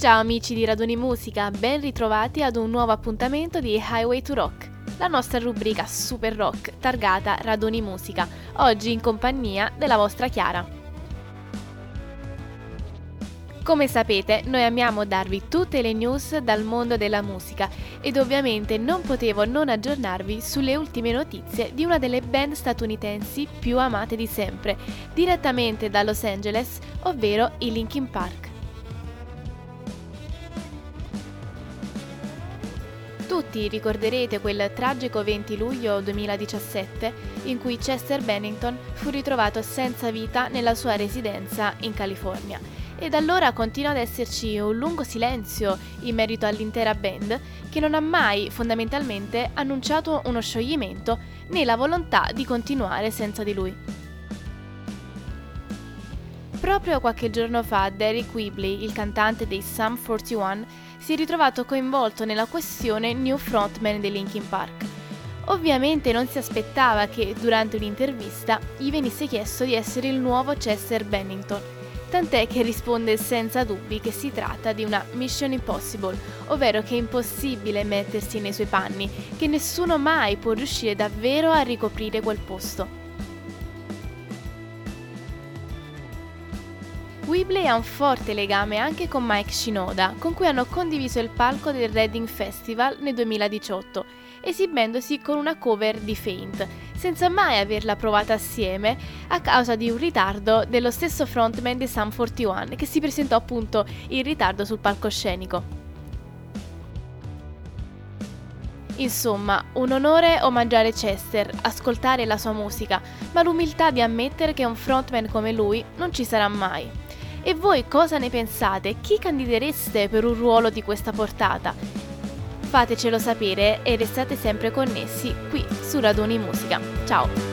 Ciao amici di Raduni Musica, ben ritrovati ad un nuovo appuntamento di Highway to Rock, la nostra rubrica super rock targata Raduni Musica, oggi in compagnia della vostra Chiara. Come sapete, noi amiamo darvi tutte le news dal mondo della musica ed ovviamente non potevo non aggiornarvi sulle ultime notizie di una delle band statunitensi più amate di sempre, direttamente da Los Angeles, ovvero i Linkin Park. Tutti ricorderete quel tragico 20 luglio 2017 in cui Chester Bennington fu ritrovato senza vita nella sua residenza in California e da allora continua ad esserci un lungo silenzio in merito all'intera band che non ha mai fondamentalmente annunciato uno scioglimento né la volontà di continuare senza di lui. Proprio qualche giorno fa Derek Weebly, il cantante dei Sum 41, si è ritrovato coinvolto nella questione new frontman dei Linkin Park. Ovviamente non si aspettava che durante un'intervista gli venisse chiesto di essere il nuovo Chester Bennington tant'è che risponde senza dubbi che si tratta di una mission impossible, ovvero che è impossibile mettersi nei suoi panni, che nessuno mai può riuscire davvero a ricoprire quel posto. Weebly ha un forte legame anche con Mike Shinoda, con cui hanno condiviso il palco del Reading Festival nel 2018, esibendosi con una cover di Faint, senza mai averla provata assieme a causa di un ritardo dello stesso frontman di Sum 41 che si presentò appunto in ritardo sul palcoscenico. Insomma, un onore omaggiare Chester, ascoltare la sua musica, ma l'umiltà di ammettere che un frontman come lui non ci sarà mai. E voi cosa ne pensate? Chi candidereste per un ruolo di questa portata? Fatecelo sapere e restate sempre connessi qui su Raduni Musica. Ciao!